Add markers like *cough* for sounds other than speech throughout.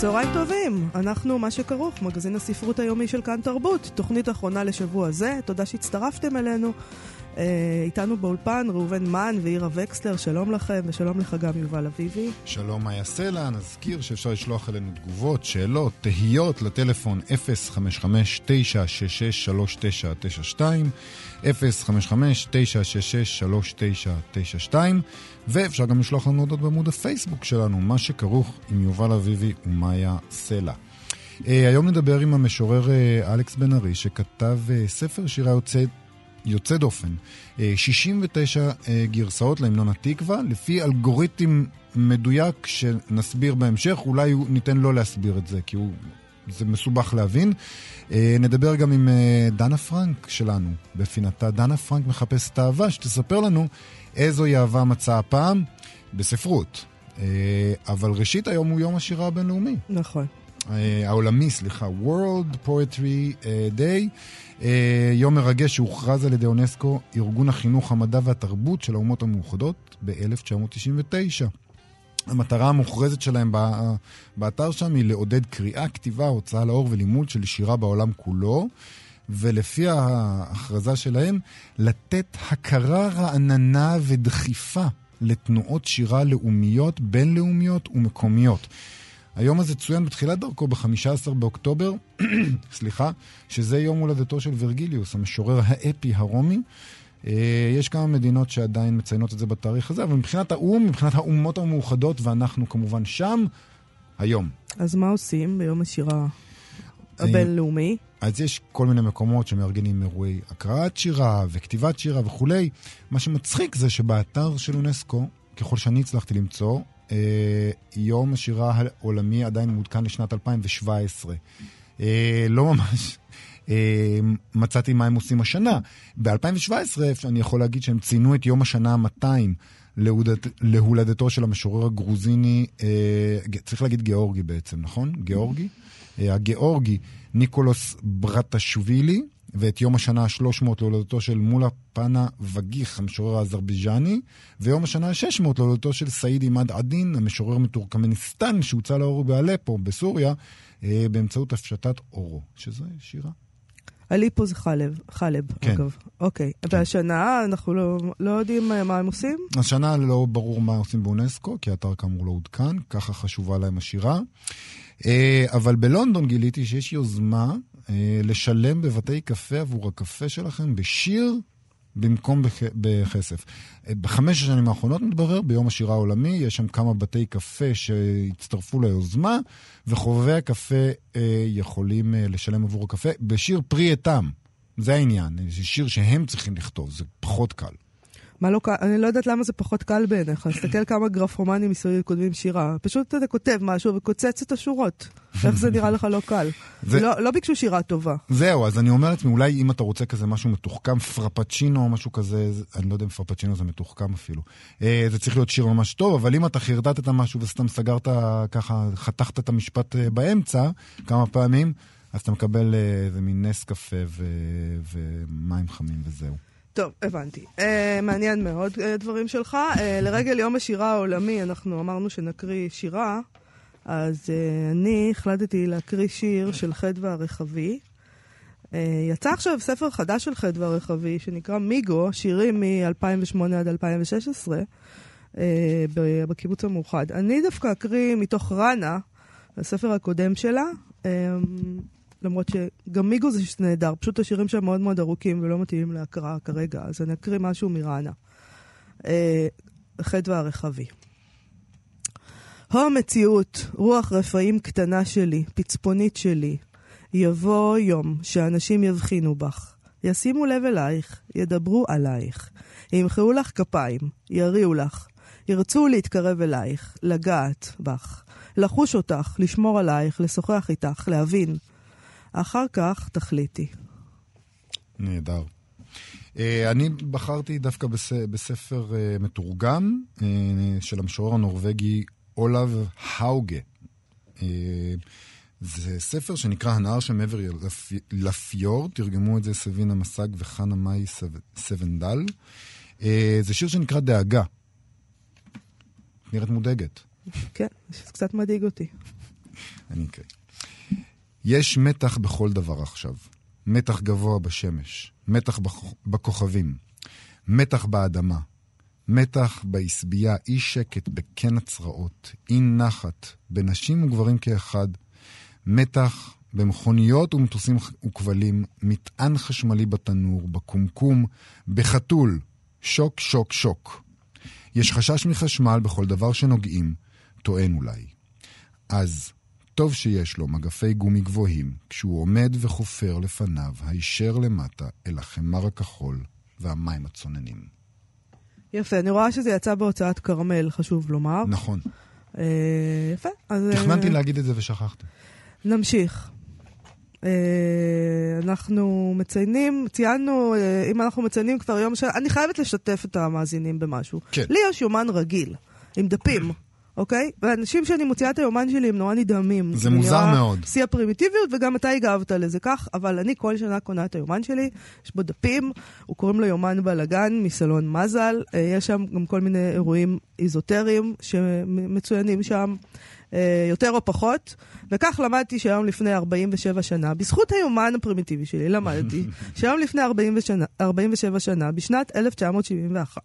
צהריים טובים, אנחנו מה שכרוך, מגזין הספרות היומי של כאן תרבות, תוכנית אחרונה לשבוע זה, תודה שהצטרפתם אלינו. אה, איתנו באולפן ראובן מן ואירה וקסלר, שלום לכם, ושלום לך גם יובל אביבי. שלום מאיה סלע, נזכיר שאפשר לשלוח אלינו תגובות, שאלות, תהיות לטלפון 055-966-3992, 055-966-3992, ואפשר גם לשלוח לנו הודות בעמוד הפייסבוק שלנו, מה שכרוך עם יובל אביבי ומאיה סלע. Uh, היום נדבר עם המשורר uh, אלכס בן ארי, שכתב ספר שירה יוצא יוצא דופן. 69 אה, אה, גרסאות להמנון התקווה, לפי אלגוריתם מדויק שנסביר בהמשך, אולי ניתן לו להסביר את זה, כי הוא, זה מסובך להבין. אה, נדבר גם עם דנה פרנק שלנו, בפינתה. דנה פרנק מחפשת אהבה, שתספר לנו איזוהי אהבה מצאה הפעם בספרות. אבל ראשית, היום הוא יום השירה הבינלאומי. נכון. העולמי, סליחה, World Poetry Day. אה, יום מרגש שהוכרז על ידי אונסקו, ארגון החינוך, המדע והתרבות של האומות המאוחדות ב-1999. המטרה המוכרזת שלהם באתר שם היא לעודד קריאה, כתיבה, הוצאה לאור ולימוד של שירה בעולם כולו, ולפי ההכרזה שלהם, לתת הכרה רעננה ודחיפה לתנועות שירה לאומיות, בינלאומיות ומקומיות. היום הזה צוין בתחילת דרכו ב-15 באוקטובר, *clears throat* סליחה, שזה יום הולדתו של ורגליוס, המשורר האפי הרומי. אה, יש כמה מדינות שעדיין מציינות את זה בתאריך הזה, אבל מבחינת האו"ם, מבחינת האומות המאוחדות, ואנחנו כמובן שם, היום. אז מה עושים ביום השירה הבינלאומי? אז יש כל מיני מקומות שמארגנים אירועי הקראת שירה וכתיבת שירה וכולי. מה שמצחיק זה שבאתר של אונסקו, ככל שאני הצלחתי למצוא, אה, יום השירה העולמי עדיין מעודכן לשנת 2017. אה, לא ממש אה, מצאתי מה הם עושים השנה. ב-2017 אני יכול להגיד שהם ציינו את יום השנה ה-200 להולדת, להולדתו של המשורר הגרוזיני, צריך להגיד גיאורגי בעצם, נכון? גיאורגי? הגיאורגי ניקולוס ברטשווילי. ואת יום השנה ה-300 להולדתו של מולה פאנה וגיח, המשורר האזרבייג'ני, ויום השנה ה-600 להולדתו של סעיד עימאד עדין, המשורר מטורקמניסטן, שהוצא לאור באלפו, בסוריה, אה, באמצעות הפשטת אורו, שזה שירה. הליפו זה חלב, חלב, כן. אגב. אוקיי. כן. והשנה, אנחנו לא, לא יודעים אה, מה הם עושים? השנה לא ברור מה עושים באונסקו, כי האתר כאמור לא עודכן, ככה חשובה להם השירה. אה, אבל בלונדון גיליתי שיש יוזמה לשלם בבתי קפה עבור הקפה שלכם בשיר במקום בח... בכסף. אה, בחמש השנים האחרונות מתברר, ביום השירה העולמי, יש שם כמה בתי קפה שהצטרפו ליוזמה, וחובבי הקפה אה, יכולים אה, לשלם עבור הקפה בשיר פרי עטם. זה העניין, זה שיר שהם צריכים לכתוב, זה פחות קל. מה לא קל? אני לא יודעת למה זה פחות קל בעיניך. תסתכל כמה גרפומנים מסביב כותבים שירה. פשוט אתה כותב משהו וקוצץ את השורות. איך זה נראה לך לא קל? זה... לא, לא ביקשו שירה טובה. זהו, אז אני אומר לעצמי, אולי אם אתה רוצה כזה משהו מתוחכם, פרפצ'ינו או משהו כזה, אני לא יודע אם פרפצ'ינו זה מתוחכם אפילו. אה, זה צריך להיות שיר ממש טוב, אבל אם אתה חרדטת משהו וסתם סגרת ככה, חתכת את המשפט אה, באמצע כמה פעמים, אז אתה מקבל אה, איזה מין נס קפה ו... ומים חמים וזהו. טוב, הבנתי. Uh, מעניין מאוד uh, דברים שלך. Uh, לרגל יום השירה העולמי, אנחנו אמרנו שנקריא שירה, אז uh, אני החלטתי להקריא שיר של חדווה הרחבי. Uh, יצא עכשיו ספר חדש של חדווה הרחבי, שנקרא מיגו, שירים מ-2008 עד 2016, uh, בקיבוץ המאוחד. אני דווקא אקריא מתוך ראנה, הספר הקודם שלה. Uh, למרות שגם מיגו זה נהדר, פשוט השירים שם מאוד מאוד ארוכים ולא מתאימים להקראה כרגע, אז אני אקריא משהו מרענה. אה, חדווה הרחבי. הו המציאות, רוח רפאים קטנה שלי, פצפונית שלי. יבוא יום שאנשים יבחינו בך, ישימו לב אלייך, ידברו עלייך, ימחאו לך כפיים, יריעו לך, ירצו להתקרב אלייך, לגעת בך, לחוש אותך, לשמור עלייך, לשוחח איתך, להבין. אחר כך תחליטי. נהדר. אה, אני בחרתי דווקא בס... בספר אה, מתורגם אה, של המשורר הנורבגי אולב האוגה. זה ספר שנקרא הנהר שמעבר לפ... לפיור, תרגמו את זה סבינה מסג וחנה מאי סבנדל. זה שיר שנקרא דאגה. נראית מודאגת. כן, זה קצת מדאיג אותי. אני אקריא. יש מתח בכל דבר עכשיו. מתח גבוה בשמש, מתח בכוכבים, מתח באדמה, מתח בעשבייה, אי שקט בקן הצרעות, אי נחת בנשים וגברים כאחד, מתח במכוניות ומטוסים וכבלים, מטען חשמלי בתנור, בקומקום, בחתול, שוק, שוק, שוק. יש חשש מחשמל בכל דבר שנוגעים, טוען אולי. אז טוב שיש לו מגפי גומי גבוהים, כשהוא עומד וחופר לפניו הישר למטה אל החמר הכחול והמים הצוננים. יפה, אני רואה שזה יצא בהוצאת כרמל, חשוב לומר. נכון. אה, יפה, אז... תכננתי אה, להגיד את זה ושכחתי. נמשיך. אה, אנחנו מציינים, ציינו, אה, אם אנחנו מציינים כבר יום ש... אני חייבת לשתף את המאזינים במשהו. כן. לי יש יומן רגיל, עם דפים. אוקיי? ואנשים שאני מוציאה את היומן שלי הם נורא נדהמים. זה מוזר מאוד. שיא הפרימיטיביות, וגם אתה הגבת לזה כך, אבל אני כל שנה קונה את היומן שלי, יש בו דפים, הוא קוראים לו יומן בלאגן מסלון מזל, אה, יש שם גם כל מיני אירועים איזוטריים שמצוינים שם. אה, יותר או פחות, וכך למדתי שהיום לפני 47 שנה, בזכות היומן הפרימיטיבי שלי, למדתי *laughs* שהיום לפני 47 שנה, בשנת 1971,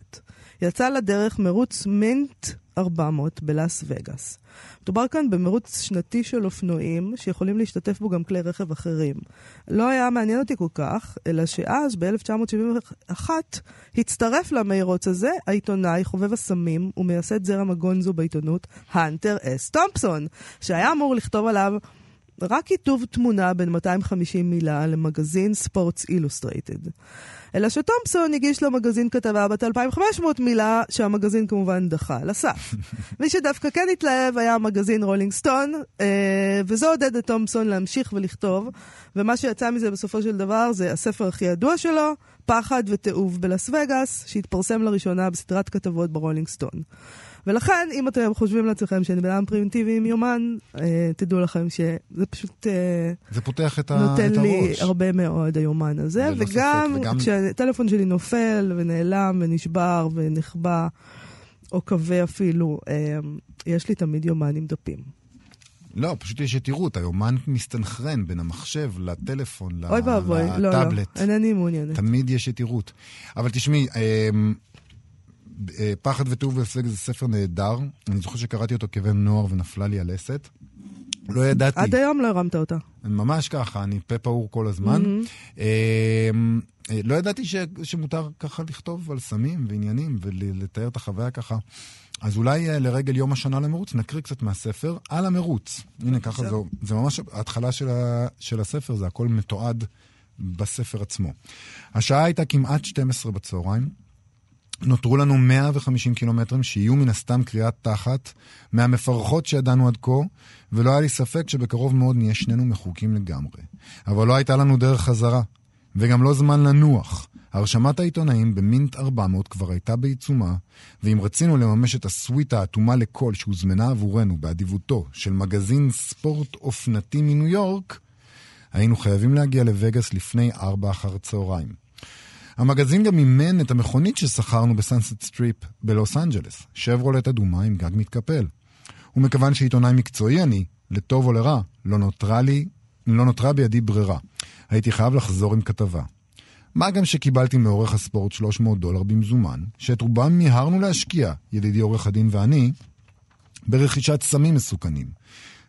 יצא לדרך מרוץ מינט 400 בלאס וגאס. מדובר כאן במרוץ שנתי של אופנועים שיכולים להשתתף בו גם כלי רכב אחרים. לא היה מעניין אותי כל כך, אלא שאז, ב-1971, הצטרף למרוץ הזה העיתונאי חובב הסמים ומייסד זרם הגונזו בעיתונות, הנטר אס תומפסון, שהיה אמור לכתוב עליו רק כיתוב תמונה בן 250 מילה למגזין ספורטס אילוסטרייטד. אלא שתומפסון הגיש לו מגזין כתבה בת 2,500 מילה, שהמגזין כמובן דחה על הסף. *laughs* מי שדווקא כן התלהב היה המגזין רולינג סטון, אה, וזה עודד את תומפסון להמשיך ולכתוב, ומה שיצא מזה בסופו של דבר זה הספר הכי ידוע שלו, פחד ותיעוב בלאס וגאס, שהתפרסם לראשונה בסדרת כתבות ברולינג סטון. ולכן, אם אתם חושבים לעצמכם שאני בן אדם פרימיטיבי עם יומן, אה, תדעו לכם שזה פשוט... אה, זה פותח את, ה, את הראש. נותן לי הרבה מאוד היומן הזה, וגם, וגם כשהטלפון שלי נופל ונעלם ונשבר ונחבא, או כבה אפילו, אה, יש לי תמיד יומן עם דפים. לא, פשוט יש יתירות, היומן מסתנכרן בין המחשב לטלפון, לטאבלט. אוי ואבוי, לא, לא, אינני מעוניינת. תמיד יש יתירות. אבל תשמעי, אה, פחד וטוב והפסק זה ספר נהדר. אני זוכר שקראתי אותו כבן נוער ונפלה לי הלסת. לא ידעתי. עד היום לא הרמת אותה. ממש ככה, אני פה פעור כל הזמן. Mm-hmm. אה, לא ידעתי ש, שמותר ככה לכתוב על סמים ועניינים ולתאר את החוויה ככה. אז אולי אה, לרגל יום השנה למרוץ נקריא קצת מהספר על המרוץ. הנה ככה זה, זה ממש ההתחלה של, ה, של הספר, זה הכל מתועד בספר עצמו. השעה הייתה כמעט 12 בצהריים. נותרו לנו 150 קילומטרים שיהיו מן הסתם קריאת תחת מהמפרכות שידענו עד כה, ולא היה לי ספק שבקרוב מאוד נהיה שנינו מחוקים לגמרי. אבל לא הייתה לנו דרך חזרה, וגם לא זמן לנוח. הרשמת העיתונאים במינט 400 כבר הייתה בעיצומה, ואם רצינו לממש את הסוויטה האטומה לכל שהוזמנה עבורנו באדיבותו של מגזין ספורט אופנתי מניו יורק, היינו חייבים להגיע לווגאס לפני ארבע אחר הצהריים. המגזין גם מימן את המכונית ששכרנו בסנסט סטריפ בלוס אנג'לס, שברולט אדומה עם גג מתקפל. ומכיוון שעיתונאי מקצועי אני, לטוב או לרע, לא נותרה לי, לא נותרה בידי ברירה. הייתי חייב לחזור עם כתבה. מה גם שקיבלתי מעורך הספורט 300 דולר במזומן, שאת רובם מיהרנו להשקיע, ידידי עורך הדין ואני, ברכישת סמים מסוכנים.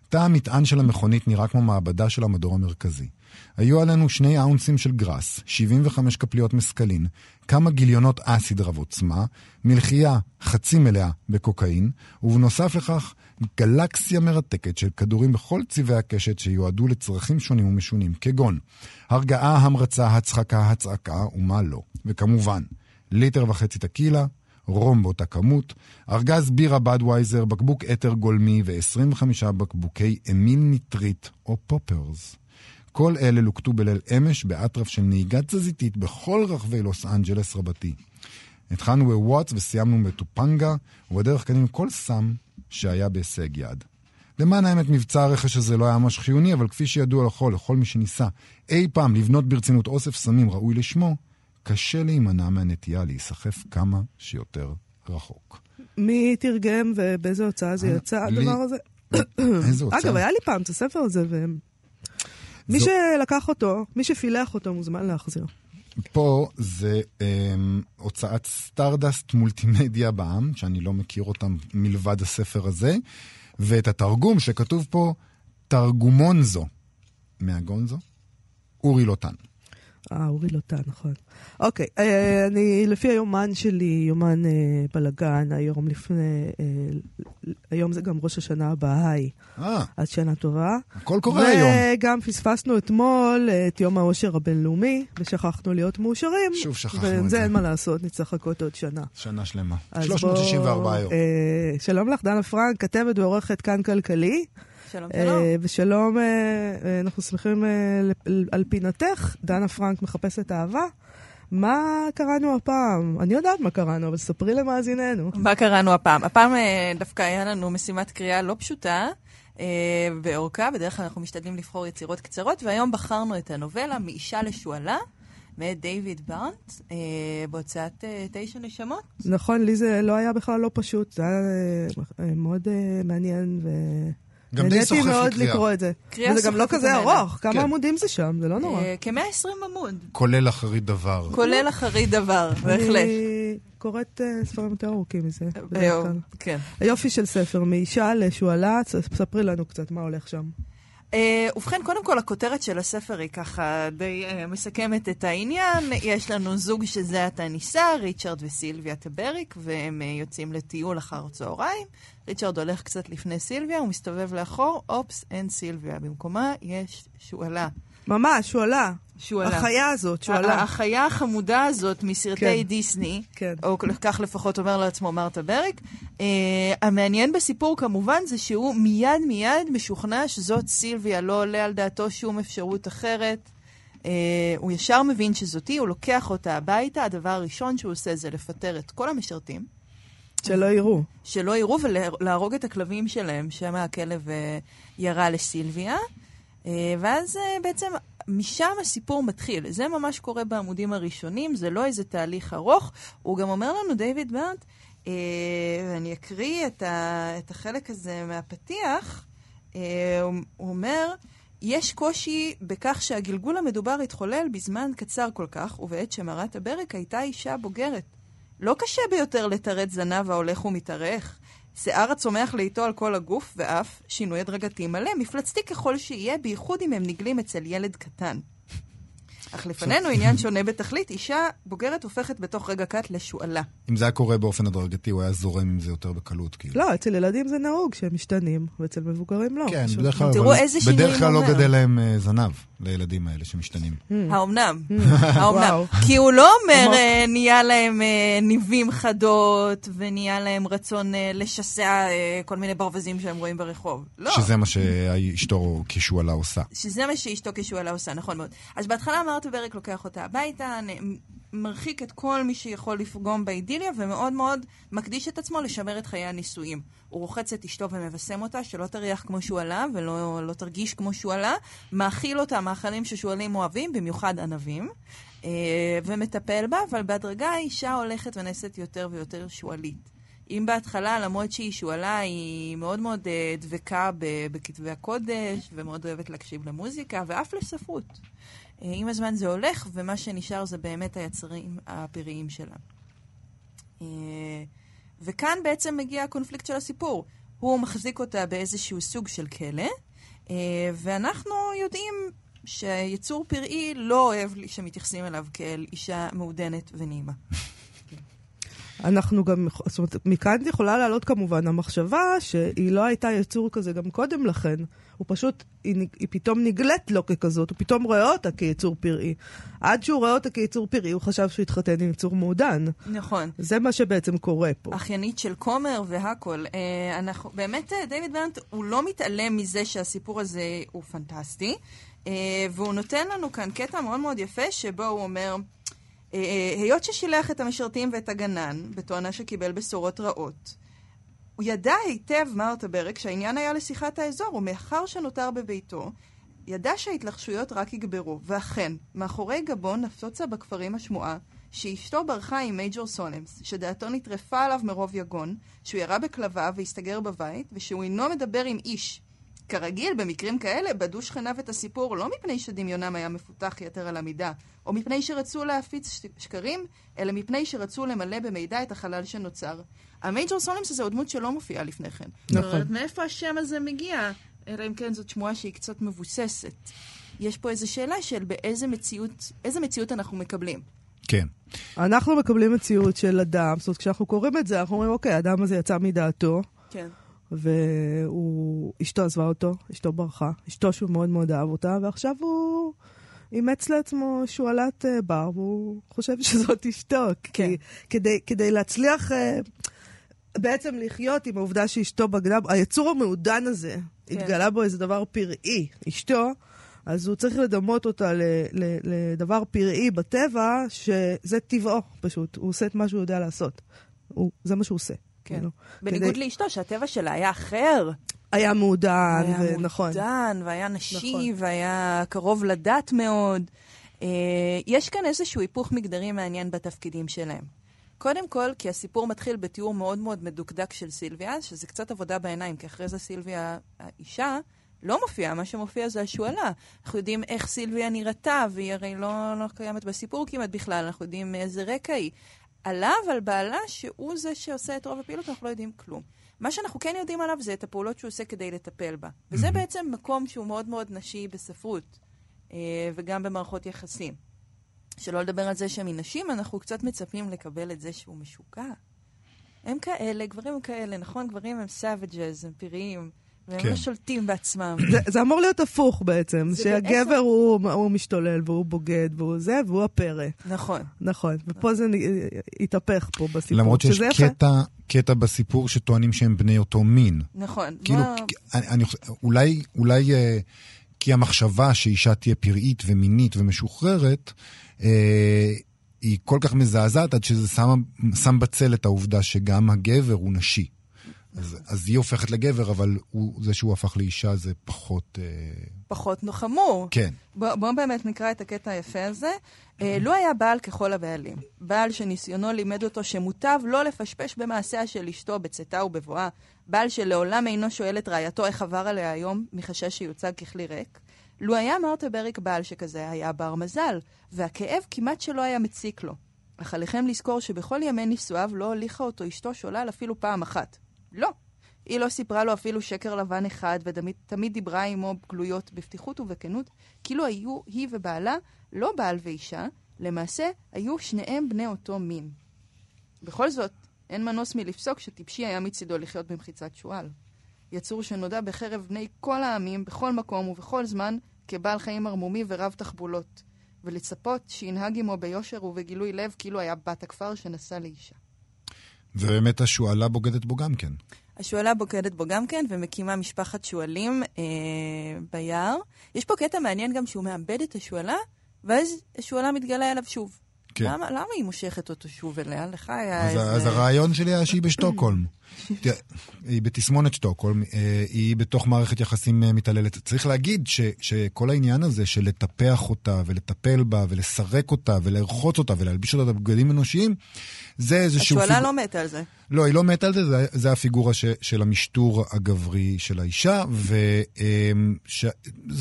תא המטען של המכונית נראה כמו מעבדה של המדור המרכזי. היו עלינו שני אאונסים של גראס, 75 כפליות מסקלין, כמה גיליונות אסיד רב עוצמה, מלחייה חצי מלאה בקוקאין, ובנוסף לכך גלקסיה מרתקת של כדורים בכל צבעי הקשת שיועדו לצרכים שונים ומשונים, כגון הרגעה, המרצה, הצחקה, הצעקה ומה לא. וכמובן, ליטר וחצי טקילה, רום באותה כמות, ארגז בירה בדווייזר, בקבוק אתר גולמי ו-25 בקבוקי אמין ניטרית או poppers. כל אלה לוקטו בליל אמש באטרף של נהיגה תזזיתית בכל רחבי לוס אנג'לס רבתי. התחלנו בוואטס וסיימנו בטופנגה, ובדרך קנינו כל סם שהיה בהישג יד. למען האמת, מבצע הרכש הזה לא היה ממש חיוני, אבל כפי שידוע לכל, לכל מי שניסה אי פעם לבנות ברצינות אוסף סמים ראוי לשמו, קשה להימנע מהנטייה להיסחף כמה שיותר רחוק. מי תרגם ובאיזה הוצאה זה אה, יצא, הדבר הזה? *coughs* איזה הוצאה? אגב, היה לי פעם את הספר הזה, ומי זו- שלקח אותו, מי שפילח אותו, מוזמן להחזיר. פה זה אמ, הוצאת סטרדסט מולטימדיה בע"מ, שאני לא מכיר אותם מלבד הספר הזה, ואת התרגום שכתוב פה, תרגומונזו, מהגונזו, אורי לוטן. אה, אורי לוטן, נכון. אוקיי, אה, אני, לפי היומן שלי, יומן אה, בלאגן, היום לפני, אה, היום זה גם ראש השנה הבאה, אה, אז שנה טובה. הכל קורה היום. וגם פספסנו אתמול אה, את יום העושר הבינלאומי, ושכחנו להיות מאושרים. שוב שכחנו את וזה זה. אין מה לעשות, נצטרך לחכות עוד שנה. שנה שלמה. אז 364 בוא, יום. אה, שלום לך, דנה פרנק, כתבת ועורכת כאן כלכלי. שלום, שלום. אה, ושלום, אה, אה, אנחנו שמחים על פינתך, דנה פרנק מחפשת אהבה. מה קראנו הפעם? אני יודעת מה קראנו, אבל ספרי למאזיננו. מה קראנו הפעם? הפעם דווקא היה לנו משימת קריאה לא פשוטה באורכה, בדרך כלל אנחנו משתדלים לבחור יצירות קצרות, והיום בחרנו את הנובלה מאישה לשועלה, מאת דיוויד בארנט, אה, בהוצאת אה, תשע נשמות. נכון, לי זה לא היה בכלל לא פשוט, זה היה אה, מאוד מעניין ו... גם די סוחף נהניתי מאוד. לקרוא את זה. קריאה וזה גם לא סוחפת כזה. ארוך, כמה כן. עמודים זה שם, זה לא נורא. אה, כ-120 עמוד, כולל אחרית דבר. כולל אחרית דבר, בהחלט. אני קוראת אה, ספרים יותר ארוכים מזה, בדרך אה. כן. היופי של ספר, מאישה לשועלה, ספרי לנו קצת מה הולך שם. אה, ובכן, קודם כל, הכותרת של הספר היא ככה די אה, מסכמת את העניין. יש לנו זוג שזה עתה נישא, ריצ'רד וסילביה טבריק, והם אה, יוצאים לטיול אחר צהריים. ריצ'רד הולך קצת לפני סילביה, הוא מסתובב לאחור, אופס, אין סילביה. במקומה יש שועלה. ממש, שועלה. שועלה. החיה הזאת, ה- שועלה. החיה החמודה הזאת מסרטי כן. דיסני, כן. או כך לפחות אומר לעצמו מרתה בריק. Uh, המעניין בסיפור כמובן זה שהוא מיד מיד משוכנע שזאת סילביה, לא עולה על דעתו שום אפשרות אחרת. Uh, הוא ישר מבין שזאתי, הוא לוקח אותה הביתה, הדבר הראשון שהוא עושה זה לפטר את כל המשרתים, שלא יראו. שלא יראו ולהרוג את הכלבים שלהם, שם הכלב אה, ירה לסילביה. אה, ואז אה, בעצם משם הסיפור מתחיל. זה ממש קורה בעמודים הראשונים, זה לא איזה תהליך ארוך. הוא גם אומר לנו, דיוויד ברנט, אה, ואני אקריא את, ה, את החלק הזה מהפתיח, אה, הוא, הוא אומר, יש קושי בכך שהגלגול המדובר התחולל בזמן קצר כל כך, ובעת שמרת הברק הייתה אישה בוגרת. לא קשה ביותר לתרץ זנב ההולך ומתארך. שיער הצומח לאיתו על כל הגוף, ואף שינוי הדרגתי מלא, מפלצתי ככל שיהיה, בייחוד אם הם נגלים אצל ילד קטן. אך לפנינו עניין שונה בתכלית, אישה בוגרת הופכת בתוך רגע קט לשועלה. אם זה היה קורה באופן הדרגתי, הוא היה זורם עם זה יותר בקלות, כאילו. לא, אצל ילדים זה נהוג שהם משתנים, ואצל מבוגרים לא. כן, בדרך כלל, תראו איזה שינויים בדרך כלל לא. גדל להם אה, זנב לילדים האלה שמשתנים. *laughs* *laughs* האומנם? וואו. האומנם? כי הוא לא אומר. אה, נהיה להם אה, ניבים חדות, ונהיה להם רצון לשסע כל מיני ברווזים שהם רואים ברחוב. לא. שזה מה שאשתו כשועלה עושה. שזה מה שאשתו כשועלה עושה, נכון מאוד. אז בהתחלה מרתה ברק לוקח אותה הביתה, מרחיק את כל מי שיכול לפגום באידיליה, ומאוד מאוד מקדיש את עצמו לשמר את חיי הנישואים. הוא רוחץ את אשתו ומבשם אותה, שלא תריח כמו שועלה ולא לא תרגיש כמו שועלה, מאכיל אותה מאכלים ששועלים אוהבים, במיוחד ענבים, אה, ומטפל בה, אבל בהדרגה האישה הולכת ונעשית יותר ויותר שועלית. אם בהתחלה, למרות שהיא שועלה, היא מאוד מאוד אה, דבקה בכתבי הקודש, ומאוד אוהבת להקשיב למוזיקה, ואף לספרות. אה, עם הזמן זה הולך, ומה שנשאר זה באמת היצרים הפראיים שלה. אה, וכאן בעצם מגיע הקונפליקט של הסיפור. הוא מחזיק אותה באיזשהו סוג של כלא, אה, ואנחנו יודעים שיצור פראי לא אוהב שמתייחסים אליו כאל אישה מעודנת ונעימה. אנחנו גם, זאת אומרת, מכאן יכולה לעלות כמובן המחשבה שהיא לא הייתה יצור כזה גם קודם לכן. הוא פשוט, היא, היא פתאום נגלית לו ככזאת, הוא פתאום רואה אותה כיצור פראי. עד שהוא רואה אותה כיצור פראי, הוא חשב שהוא התחתן עם יצור מעודן. נכון. זה מה שבעצם קורה פה. אחיינית של כומר והכל. אה, אנחנו, באמת, אה, דיוויד ברנט, הוא לא מתעלם מזה שהסיפור הזה הוא פנטסטי. אה, והוא נותן לנו כאן קטע מאוד מאוד יפה, שבו הוא אומר, היות ששילח את המשרתים ואת הגנן, בתואנה שקיבל בשורות רעות, הוא ידע היטב, מרתה ברק, שהעניין היה לשיחת האזור, ומאחר שנותר בביתו, ידע שההתלחשויות רק יגברו, ואכן, מאחורי גבו נפוצה בכפרים השמועה שאשתו ברחה עם מייג'ור סולמס, שדעתו נטרפה עליו מרוב יגון, שהוא ירה בכלביו והסתגר בבית, ושהוא אינו מדבר עם איש. כרגיל, במקרים כאלה, בדו שכניו את הסיפור לא מפני שדמיונם היה מפותח יתר על המידה, או מפני שרצו להפיץ שקרים, אלא מפני שרצו למלא במידע את החלל שנוצר. המייג'ור סולמס הזה הוא דמות שלא מופיעה לפני כן. נכון. מאיפה השם הזה מגיע? אלא אם כן זאת שמועה שהיא קצת מבוססת. יש פה איזו שאלה של באיזה מציאות, איזה מציאות אנחנו מקבלים. כן. אנחנו מקבלים מציאות של אדם, זאת אומרת, כשאנחנו קוראים את זה, אנחנו אומרים, אוקיי, האדם הזה יצא מדעתו, כן. והוא... אשתו עזבה אותו, אשתו ברחה, אשתו שהוא מאוד מאוד אהב אותה, ועכשיו הוא אימץ לעצמו שועלת אה, בר, והוא חושב *laughs* שזאת אשתו. כן. כי, כדי, כדי להצליח אה, בעצם לחיות עם העובדה שאשתו בגדה, היצור המעודן הזה, כן. התגלה בו איזה דבר פראי, אשתו, אז הוא צריך לדמות אותה ל, ל, לדבר פראי בטבע, שזה טבעו פשוט, הוא עושה את מה שהוא יודע לעשות. הוא, זה מה שהוא עושה. כן. כאילו. בניגוד כדי- לאשתו, שהטבע שלה היה אחר. היה מעודן, היה ונכון. מעודן, והיה נשי, נכון. והיה קרוב לדת מאוד. אה, יש כאן איזשהו היפוך מגדרי מעניין בתפקידים שלהם. קודם כל, כי הסיפור מתחיל בתיאור מאוד מאוד מדוקדק של סילביה, שזה קצת עבודה בעיניים, כי אחרי זה סילביה, האישה, לא מופיעה, מה שמופיע זה השועלה. אנחנו יודעים איך סילביה נראתה, והיא הרי לא, לא קיימת בסיפור כמעט בכלל, אנחנו יודעים מאיזה רקע היא. עליו, על בעלה, שהוא זה שעושה את רוב הפעילות, אנחנו לא יודעים כלום. מה שאנחנו כן יודעים עליו זה את הפעולות שהוא עושה כדי לטפל בה. וזה בעצם מקום שהוא מאוד מאוד נשי בספרות, אה, וגם במערכות יחסים. שלא לדבר על זה שמנשים אנחנו קצת מצפים לקבל את זה שהוא משוגע. הם כאלה, גברים הם כאלה, נכון? גברים הם savages, הם פיריים, והם כן. לא שולטים בעצמם. זה, זה אמור להיות הפוך בעצם, שהגבר בעצם- הוא, הוא משתולל והוא בוגד והוא זה, והוא הפרא. נכון. נכון, ופה זה התהפך פה בסיפור. למרות שיש. קטע, קטע בסיפור שטוענים שהם בני אותו מין. נכון. כאילו, מה- אני, אני, אולי, אולי אה, כי המחשבה שאישה תהיה פראית ומינית ומשוחררת, אה, היא כל כך מזעזעת עד שזה שם, שם בצל את העובדה שגם הגבר הוא נשי. אז, אז היא הופכת לגבר, אבל הוא, זה שהוא הפך לאישה זה פחות... אה, פחות חמור. כן. בואו בוא באמת נקרא את הקטע היפה הזה. אה, לו היה בעל ככל הבעלים, בעל שניסיונו לימד אותו שמוטב לא לפשפש במעשיה של אשתו בצאתה ובבואה, בעל שלעולם אינו שואל את רעייתו איך עבר עליה היום, מחשש שיוצג ככלי ריק, לו היה מרתה בריק בעל שכזה היה בר מזל, והכאב כמעט שלא היה מציק לו. אך עליכם לזכור שבכל ימי נישואיו לא הוליכה אותו אשתו שולל אפילו פעם אחת. לא. היא לא סיפרה לו אפילו שקר לבן אחד, ותמיד דיברה עמו גלויות בפתיחות ובכנות, כאילו היו היא ובעלה לא בעל ואישה, למעשה היו שניהם בני אותו מין. בכל זאת, אין מנוס מלפסוק שטיפשי היה מצידו לחיות במחיצת שועל. יצור שנודע בחרב בני כל העמים, בכל מקום ובכל זמן, כבעל חיים ערמומי ורב תחבולות, ולצפות שינהג עמו ביושר ובגילוי לב כאילו היה בת הכפר שנשא לאישה. ובאמת השועלה בוגדת בו גם כן. השועלה בוגדת בו גם כן, ומקימה משפחת שועלים אה, ביער. יש פה קטע מעניין גם שהוא מאבד את השועלה, ואז השועלה מתגלה אליו שוב. כן. למה, למה היא מושכת אותו שוב אליה? לך היה אז, איזה... אז הרעיון שלי היה שהיא בשטוקהולם. *coughs* היא בתסמונת שטוקהולם, אה, היא בתוך מערכת יחסים אה, מתעללת. צריך להגיד ש, שכל העניין הזה של לטפח אותה ולטפל בה ולסרק אותה ולרחוץ אותה ולהלביש אותה בבגדים אנושיים, זה איזשהו... השועלה פיג- לא מתה על זה. לא, היא לא מתה על זה, זה, זה הפיגורה ש, של המשטור הגברי של האישה, וזה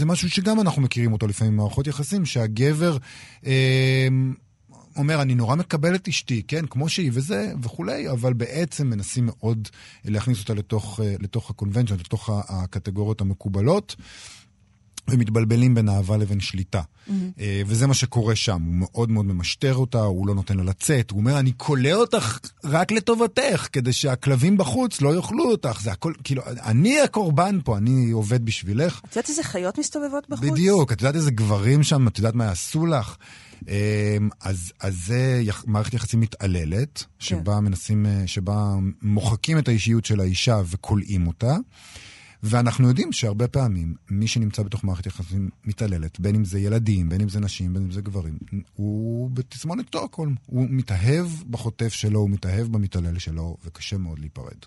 משהו שגם אנחנו מכירים אותו לפעמים במערכות יחסים, שהגבר אומר, אני נורא מקבל את אשתי, כן, כמו שהיא וזה וכולי, אבל בעצם מנסים מאוד להכניס אותה לתוך, אה, לתוך הקונבנציות, לתוך הקטגוריות המקובלות. ומתבלבלים בין אהבה לבין שליטה. אה, וזה מה שקורה שם, הוא מאוד מאוד ממשטר אותה, הוא לא נותן לה לצאת, הוא אומר, אני כולא אותך רק לטובתך, כדי שהכלבים בחוץ לא יאכלו אותך, זה הכל, כאילו, אני הקורבן פה, אני עובד בשבילך. את יודעת איזה חיות מסתובבות בחוץ? בדיוק, את יודעת איזה גברים שם, את יודעת מה יעשו לך. אה, אז, אז זה יח, מערכת יחסים מתעללת, שבה מנסים, אה, שבה מוחקים את האישיות של האישה וכולאים אותה. ואנחנו יודעים שהרבה פעמים מי שנמצא בתוך מערכת יחסים מתעללת, בין אם זה ילדים, בין אם זה נשים, בין אם זה גברים, הוא בתסמונת שטוקהולם. הוא מתאהב בחוטף שלו, הוא מתאהב במתעלל שלו, וקשה מאוד להיפרד.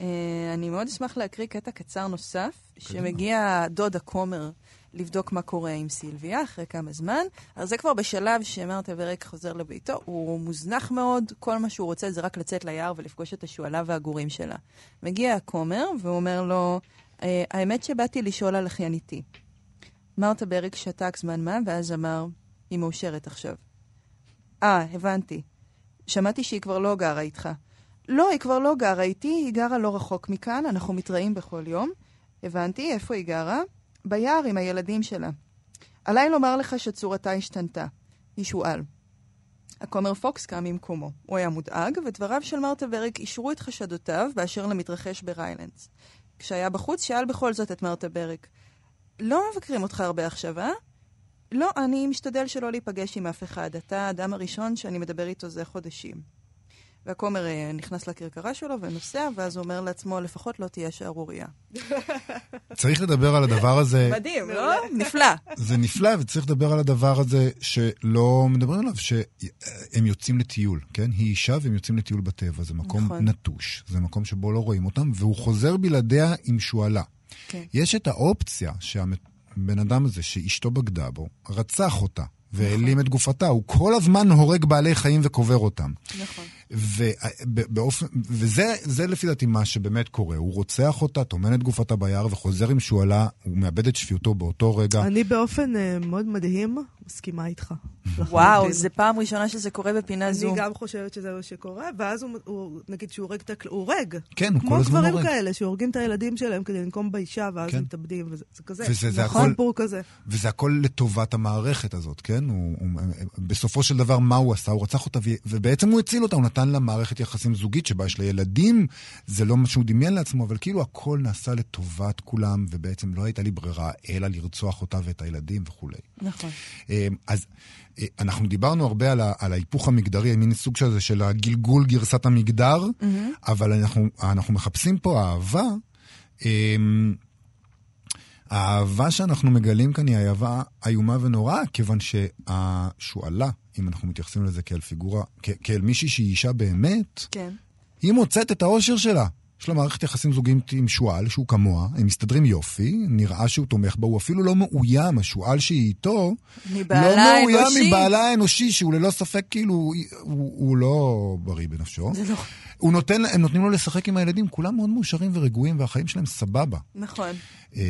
אה, אני מאוד אשמח להקריא קטע קצר נוסף, שמגיע דוד הכומר לבדוק מה קורה עם סילביה אחרי כמה זמן. אז זה כבר בשלב שמרתה ורק חוזר לביתו, הוא מוזנח מאוד, כל מה שהוא רוצה זה רק לצאת ליער ולפגוש את השועלה והגורים שלה. מגיע הכומר והוא אומר לו, "אה, האמת שבאתי לשאול על אחייניתי. מר טבריק שתק זמן מה, ואז אמר, היא מאושרת עכשיו. אה, הבנתי. שמעתי שהיא כבר לא גרה איתך. לא, היא כבר לא גרה איתי, היא גרה לא רחוק מכאן, אנחנו מתראים בכל יום. הבנתי, איפה היא גרה? ביער עם הילדים שלה. עליי לומר לך שצורתה השתנתה. היא שועל. הכומר פוקס קם ממקומו. הוא היה מודאג, ודבריו של מר טבריק אישרו את חשדותיו באשר למתרחש בריילנדס. כשהיה בחוץ, שאל בכל זאת את מרתה ברק, לא מבקרים אותך הרבה עכשיו, אה? לא, אני משתדל שלא להיפגש עם אף אחד. אתה האדם הראשון שאני מדבר איתו זה חודשים. והכומר אה, נכנס לכרכרה שלו ונוסע, ואז הוא אומר לעצמו, לפחות לא תהיה שערורייה. צריך לדבר על הדבר הזה, מדהים, לא? נפלא. זה נפלא, וצריך לדבר על הדבר הזה שלא מדברים עליו, שהם יוצאים לטיול, כן? היא אישה והם יוצאים לטיול בטבע, זה מקום נכון. נטוש, זה מקום שבו לא רואים אותם, והוא חוזר בלעדיה עם שועלה. כן. יש את האופציה שהבן אדם הזה, שאשתו בגדה בו, רצח אותה. והעלים את גופתה, הוא כל הזמן הורג בעלי חיים וקובר אותם. נכון. ובאופן, וזה זה לפי דעתי מה שבאמת קורה. הוא רוצח אותה, טומן את גופתה ביער וחוזר עם שועלה, הוא מאבד את שפיותו באותו רגע. אני באופן אה, מאוד מדהים מסכימה איתך. וואו. זה פעם ראשונה שזה קורה בפינה זו. אני גם חושבת שזה מה שקורה, ואז הוא, הוא נגיד שהוא הורג את הכלב, הוא הורג. כן, הוא כל כמו הזמן גברים הורג. כאלה, שהורגים את הילדים שלהם כדי לנקום באישה, ואז כן. מתאבדים, וזה זה כזה. וזה- זה נכון. הכל- סיפור כזה. וזה הכל לטובת המערכת הזאת, כן? הוא, הוא, בסופו של דבר, מה הוא עשה? הוא רצח אותה, ובעצם הוא הציל אותה, הוא נתן לה מערכת יחסים זוגית שבה יש לה ילדים, זה לא מה שהוא דמיין לעצמו, אבל כאילו הכל נעשה לטובת כולם, ובעצם לא הייתה לי ברירה אלא לרצוח אותה ואת הילדים וכולי. נכון. אה, אז אנחנו דיברנו הרבה על, ה- על ההיפוך המגדרי, מין סוג של, של הגלגול גרסת המגדר, אבל אנחנו, אנחנו מחפשים פה אהבה. אה, האהבה שאנחנו מגלים כאן היא אהבה איומה ונוראה, כיוון שהשועלה, אם אנחנו מתייחסים לזה כאל פיגורה, כ- כאל מישהי שהיא אישה באמת, כן. היא מוצאת את האושר שלה. יש לה מערכת יחסים זוגית עם שועל, שהוא כמוה, הם מסתדרים יופי, נראה שהוא תומך בה, הוא אפילו לא מאוים, השועל שהיא איתו, לא מאוים האנושי. מבעלה האנושי, שהוא ללא ספק כאילו, הוא, הוא, לא בריא בנפשו. זה לא... הוא נותן, הם נותנים לו לשחק עם הילדים, כולם מאוד מאושרים ורגועים, והחיים שלהם סבבה. נכון. אה,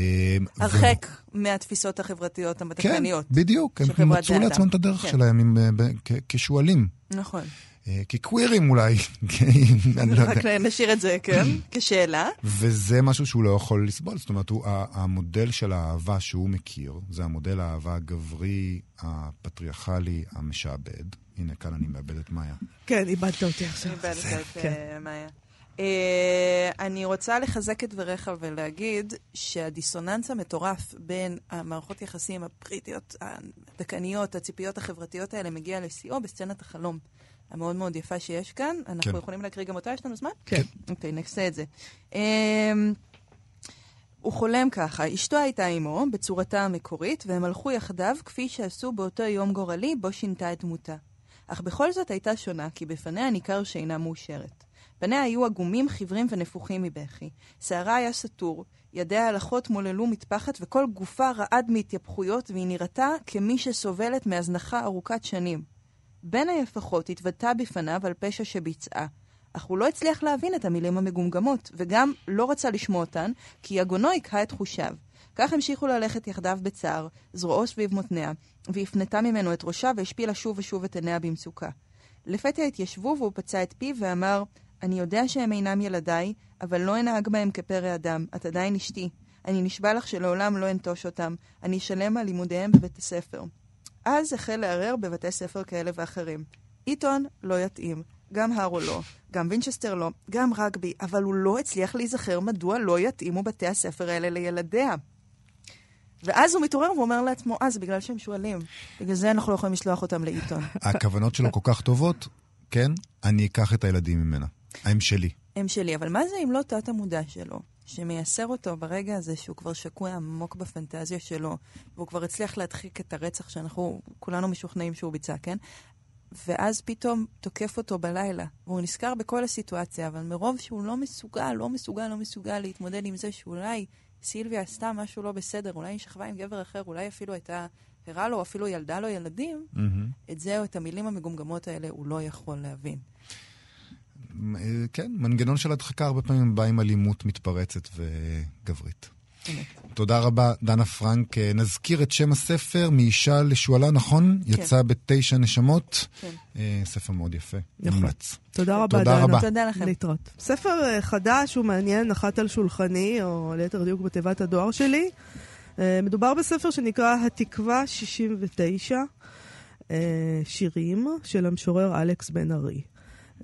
ו- הרחק מהתפיסות החברתיות כן, המדכניות. בדיוק, של הם מצאו לעצמם. את הדרך כן. שלהם עם, אה, כ- כשועלים. נכון. אה, כקווירים אולי, *laughs* אני לא יודע. רק נשאיר את זה, כן, *laughs* כשאלה. וזה משהו שהוא לא יכול לסבול. זאת אומרת, הוא, המודל של האהבה שהוא מכיר, זה המודל האהבה הגברי, הפטריארכלי, המשעבד. הנה, כאן אני מאבד את מאיה. כן, איבדת אותי עכשיו. איבדת את כן. מאיה. אה, אני רוצה לחזק את דבריך ולהגיד שהדיסוננס המטורף בין המערכות יחסים הבריטיות, הדכאניות, הציפיות החברתיות האלה, מגיע לשיאו בסצנת החלום המאוד מאוד יפה שיש כאן. אנחנו כן. יכולים להקריא גם אותה? יש לנו זמן? כן. אוקיי, נעשה את זה. אמ, הוא חולם ככה, אשתו הייתה עמו בצורתה המקורית, והם הלכו יחדיו כפי שעשו באותו יום גורלי בו שינתה את דמותה. אך בכל זאת הייתה שונה, כי בפניה ניכר שאינה מאושרת. פניה היו עגומים, חיוורים ונפוחים מבכי. שערה היה סתור, ידיה הלכות מוללו מטפחת, וכל גופה רעד מהתייפחויות, והיא נראתה כמי שסובלת מהזנחה ארוכת שנים. בין היפחות התוודתה בפניו על פשע שביצעה, אך הוא לא הצליח להבין את המילים המגומגמות, וגם לא רצה לשמוע אותן, כי יגונו היכה את חושיו. כך המשיכו ללכת יחדיו בצער, זרועו סביב מותניה, והפנתה ממנו את ראשה והשפילה שוב ושוב את עיניה במצוקה. לפתע התיישבו והוא פצע את פיו ואמר, אני יודע שהם אינם ילדיי, אבל לא אנהג בהם כפרא אדם, את עדיין אשתי. אני נשבע לך שלעולם לא אנטוש אותם, אני אשלם על לימודיהם בבית הספר. אז החל לערער בבתי ספר כאלה ואחרים. איתון לא יתאים, גם הרו לא, גם וינצ'סטר לא, גם רגבי, אבל הוא לא הצליח להיזכר מדוע לא יתאימו בתי הספר האלה לילדיה. ואז הוא מתעורר ואומר לעצמו, אה, זה בגלל שהם שועלים. בגלל זה אנחנו לא יכולים לשלוח אותם לעיתון. הכוונות שלו כל כך טובות, כן? אני אקח את הילדים ממנה. הם שלי. הם שלי, אבל מה זה אם לא תת המודע שלו? שמייסר אותו ברגע הזה שהוא כבר שקוע עמוק בפנטזיה שלו, והוא כבר הצליח להדחיק את הרצח שאנחנו כולנו משוכנעים שהוא ביצע, כן? ואז פתאום תוקף אותו בלילה, והוא נזכר בכל הסיטואציה, אבל מרוב שהוא לא מסוגל, לא מסוגל, לא מסוגל להתמודד עם זה שאולי סילביה עשתה משהו לא בסדר, אולי היא שכבה עם גבר אחר, אולי אפילו הייתה, הראה לו, אפילו ילדה לו ילדים, Mm-hmm. את זה או את המילים המגומגמות האלה הוא לא יכול להבין. כן, מנגנון של הדחקה הרבה פעמים בא עם אלימות מתפרצת וגברית. תודה רבה, דנה פרנק. אה, נזכיר את שם הספר, מאישה לשועלה, נכון? כן. יצא בתשע נשמות. כן. אה, ספר מאוד יפה, נכון. מומלץ. תודה רבה, תודה דנה. רבה. תודה לכם. להתראות. ספר אה, חדש ומעניין נחת על שולחני, או ליתר דיוק בתיבת הדואר שלי. מדובר בספר שנקרא התקווה 69, אה, שירים של המשורר אלכס בן ארי.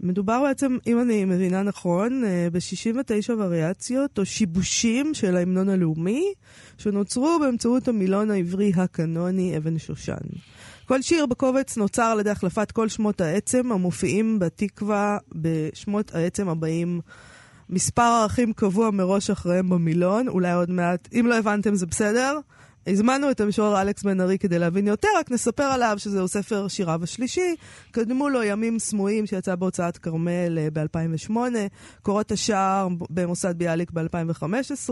מדובר בעצם, אם אני מבינה נכון, אה, ב-69 וריאציות או שיבושים של ההמנון הלאומי, שנוצרו באמצעות המילון העברי הקנוני אבן שושן. כל שיר בקובץ נוצר על ידי החלפת כל שמות העצם המופיעים בתקווה בשמות העצם הבאים. מספר ערכים קבוע מראש אחריהם במילון, אולי עוד מעט, אם לא הבנתם זה בסדר. הזמנו את המשורר אלכס בן ארי כדי להבין יותר, רק נספר עליו שזהו ספר שיריו השלישי. קדמו לו ימים סמויים שיצא בהוצאת כרמל אה, ב-2008, קורות השער במוסד ביאליק ב-2015,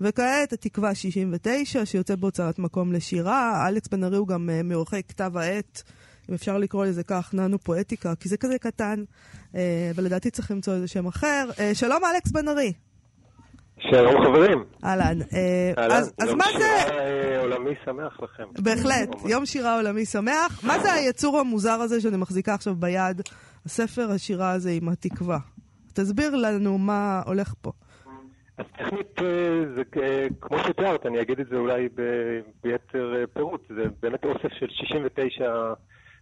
וכעת התקווה 69 שיוצא בהוצאת מקום לשירה. אלכס בן ארי הוא גם אה, מעורכי כתב העת, אם אפשר לקרוא לזה כך, ננו פואטיקה, כי זה כזה קטן, אה, ולדעתי צריך למצוא איזה שם אחר. שלום אלכס בן ארי. שלום חברים. אהלן. אה, אז, אז יום מה זה... שירה, אה, עולמי שמח לכם. בהחלט. יום שירה עולמי שמח. מה זה היצור המוזר הזה שאני מחזיקה עכשיו ביד, הספר השירה הזה עם התקווה? תסביר לנו מה הולך פה. אז טכנית אה, זה כמו שתיארת, אני אגיד את זה אולי ביתר פירוט. זה באמת אוסף של 69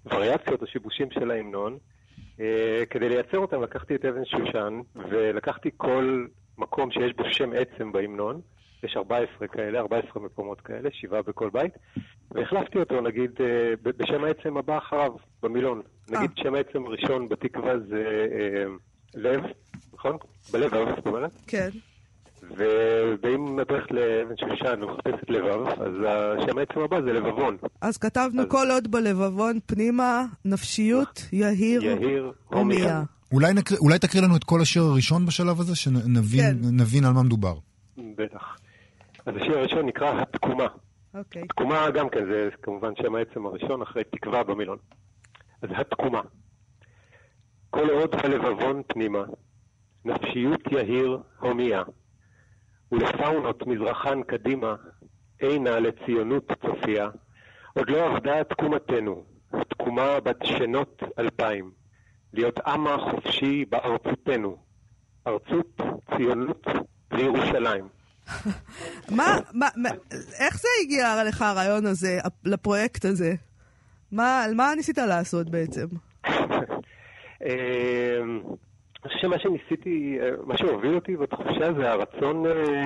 וריאציות או שיבושים של ההמנון. כדי לייצר אותם לקחתי את אבן שושן, ולקחתי כל מקום שיש בו שם עצם בהמנון. יש 14 כאלה, 14 מקומות כאלה, שבעה בכל בית, והחלפתי אותו, נגיד, אה, בשם העצם הבא אחריו, במילון. נגיד שם העצם הראשון בתקווה זה אה, לב, נכון? בלבב, זאת אומרת. כן. ואם את הולכת לאבן שושן ומחפשת לבב, אז השם העצם הבא זה לבבון. אז כתבנו אז- כל עוד בלבבון פנימה, נפשיות, יהיר, יהיר, הומיה. אולי, נקריא, אולי תקריא לנו את כל השיר הראשון בשלב הזה, שנבין כן. על מה מדובר. בטח. אז השיר הראשון נקרא התקומה. אוקיי. תקומה גם כן, זה כמובן שם העצם הראשון אחרי תקווה במילון. אז התקומה. כל עוד הלבבון פנימה, נפשיות יהיר הומיה, ולפאונות מזרחן קדימה, אינה לציונות צופיה, עוד לא עבדה תקומתנו, תקומה בת שנות אלפיים, להיות עמה חופשי בארצותנו, ארצות ציונות וירושלים. *laughs* מה, מה, מה, איך זה הגיע לך הרעיון הזה, לפרויקט הזה? מה, מה ניסית לעשות בעצם? *laughs* אה, אני חושב שמה שניסיתי, מה שהוביל אותי בתחושה זה הרצון אה,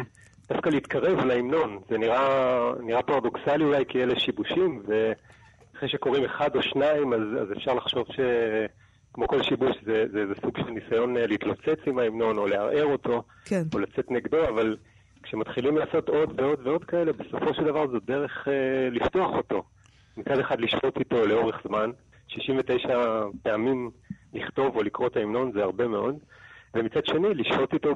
דווקא להתקרב להמנון. זה נראה, נראה פרדוקסלי אולי כי אלה שיבושים, ואחרי שקוראים אחד או שניים אז, אז אפשר לחשוב שכמו כל שיבוש זה, זה, זה סוג של ניסיון אה, להתלוצץ עם ההמנון או לערער אותו, כן. או לצאת נגדו, אבל כשמתחילים לעשות עוד ועוד ועוד כאלה, בסופו של דבר זו דרך אה, לפתוח אותו. מצד אחד לשפוט איתו לאורך זמן, 69 פעמים לכתוב או לקרוא את ההמנון זה הרבה מאוד, ומצד שני לשהות איתו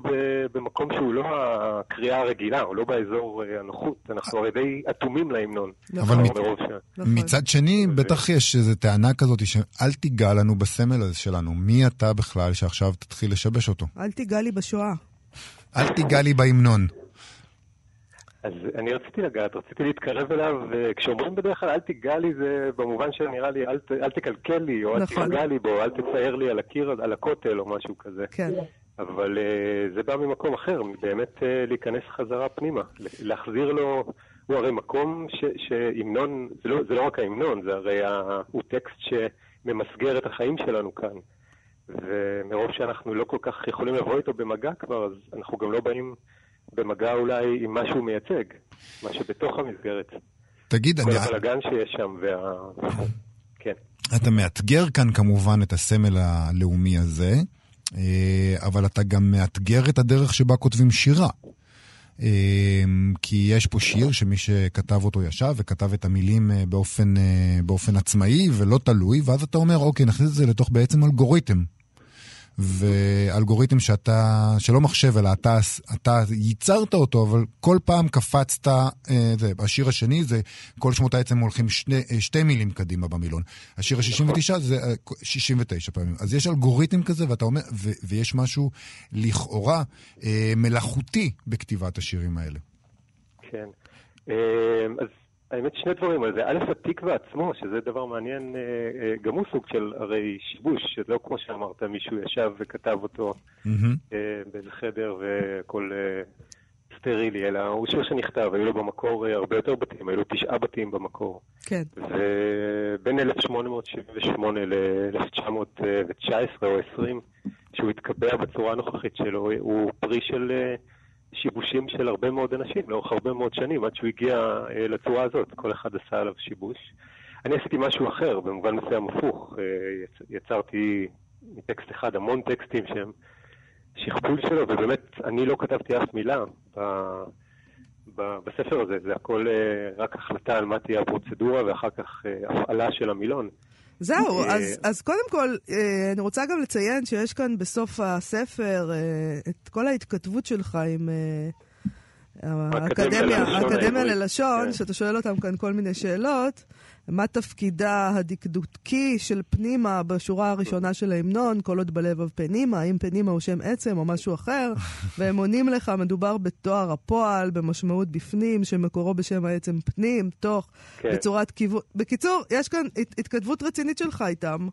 במקום שהוא לא הקריאה הרגילה, הוא לא באזור אה, הנוחות, אנחנו הרי די אטומים להמנון. אבל מרוב ש... נכון. מצד שני, בטח יש איזו טענה כזאת שאל תיגע לנו בסמל הזה שלנו. מי אתה בכלל שעכשיו תתחיל לשבש אותו? אל תיגע לי בשואה. אל תיגע לי בהמנון. אז אני רציתי לגעת, רציתי להתקרב אליו, וכשאומרים בדרך כלל אל תיגע לי זה במובן שנראה לי אל, ת- אל תקלקל לי, או אל נכון. תפגע לי בו, אל תצייר לי על הקיר, על הכותל או משהו כזה. כן. אבל uh, זה בא ממקום אחר, באמת uh, להיכנס חזרה פנימה, להחזיר לו, הוא הרי מקום שהמנון, זה לא, זה לא רק ההמנון, זה הרי ה, הוא טקסט שממסגר את החיים שלנו כאן. ומרוב שאנחנו לא כל כך יכולים לבוא איתו במגע כבר, אז אנחנו גם לא באים במגע אולי עם מה שהוא מייצג, מה שבתוך המסגרת. תגיד, כל אני, הבלאגן שיש שם, וה... *laughs* כן. אתה מאתגר כאן כמובן את הסמל הלאומי הזה, אה, אבל אתה גם מאתגר את הדרך שבה כותבים שירה. כי יש פה שיר שמי שכתב אותו ישב וכתב את המילים באופן, באופן עצמאי ולא תלוי, ואז אתה אומר, אוקיי, נכניס את זה לתוך בעצם אלגוריתם. ואלגוריתם שאתה, שלא מחשב, אלא אתה, אתה ייצרת אותו, אבל כל פעם קפצת, אה, זה, השיר השני זה, כל שמות העצם הולכים שני, אה, שתי מילים קדימה במילון. השיר ה-69 זה 69 אה, פעמים. אז יש אלגוריתם כזה, ואתה אומר, ו, ויש משהו לכאורה אה, מלאכותי בכתיבת השירים האלה. כן. אה, אז האמת שני דברים על זה. א', התקווה עצמו, שזה דבר מעניין, אה, אה, גם הוא סוג של הרי שיבוש, שלא כמו שאמרת, מישהו ישב וכתב אותו mm-hmm. באיזה חדר והכל סטרילי, אלא הוא שיר שנכתב, היו לו במקור הרבה יותר בתים, היו לו תשעה בתים במקור. כן. ובין 1878 ל-1919 או 20, שהוא התקבע בצורה הנוכחית שלו, הוא פרי של... שיבושים של הרבה מאוד אנשים לאורך הרבה מאוד שנים, עד שהוא הגיע אה, לצורה הזאת, כל אחד עשה עליו שיבוש. אני עשיתי משהו אחר, במובן מסוים הפוך. אה, יצרתי מטקסט אחד המון טקסטים שהם שכפול שלו, ובאמת, אני לא כתבתי אף מילה ב, ב, בספר הזה, זה הכל אה, רק החלטה על מה תהיה הפרוצדורה, ואחר כך הפעלה של המילון. זהו, אה, אז, אז קודם כל, אה, אני רוצה גם לציין שיש כאן בסוף הספר אה, את כל ההתכתבות שלך עם האקדמיה ללשון, כן. שאתה שואל אותם כאן כל מיני שאלות. מה תפקידה הדקדוקי של פנימה בשורה הראשונה של ההמנון, כל עוד בלבב פנימה, האם פנימה הוא שם עצם או משהו אחר, *laughs* והם עונים לך, מדובר בתואר הפועל, במשמעות בפנים, שמקורו בשם העצם פנים, תוך, כן. בצורת כיוון. בקיצור, יש כאן הת, התכתבות רצינית שלך איתם.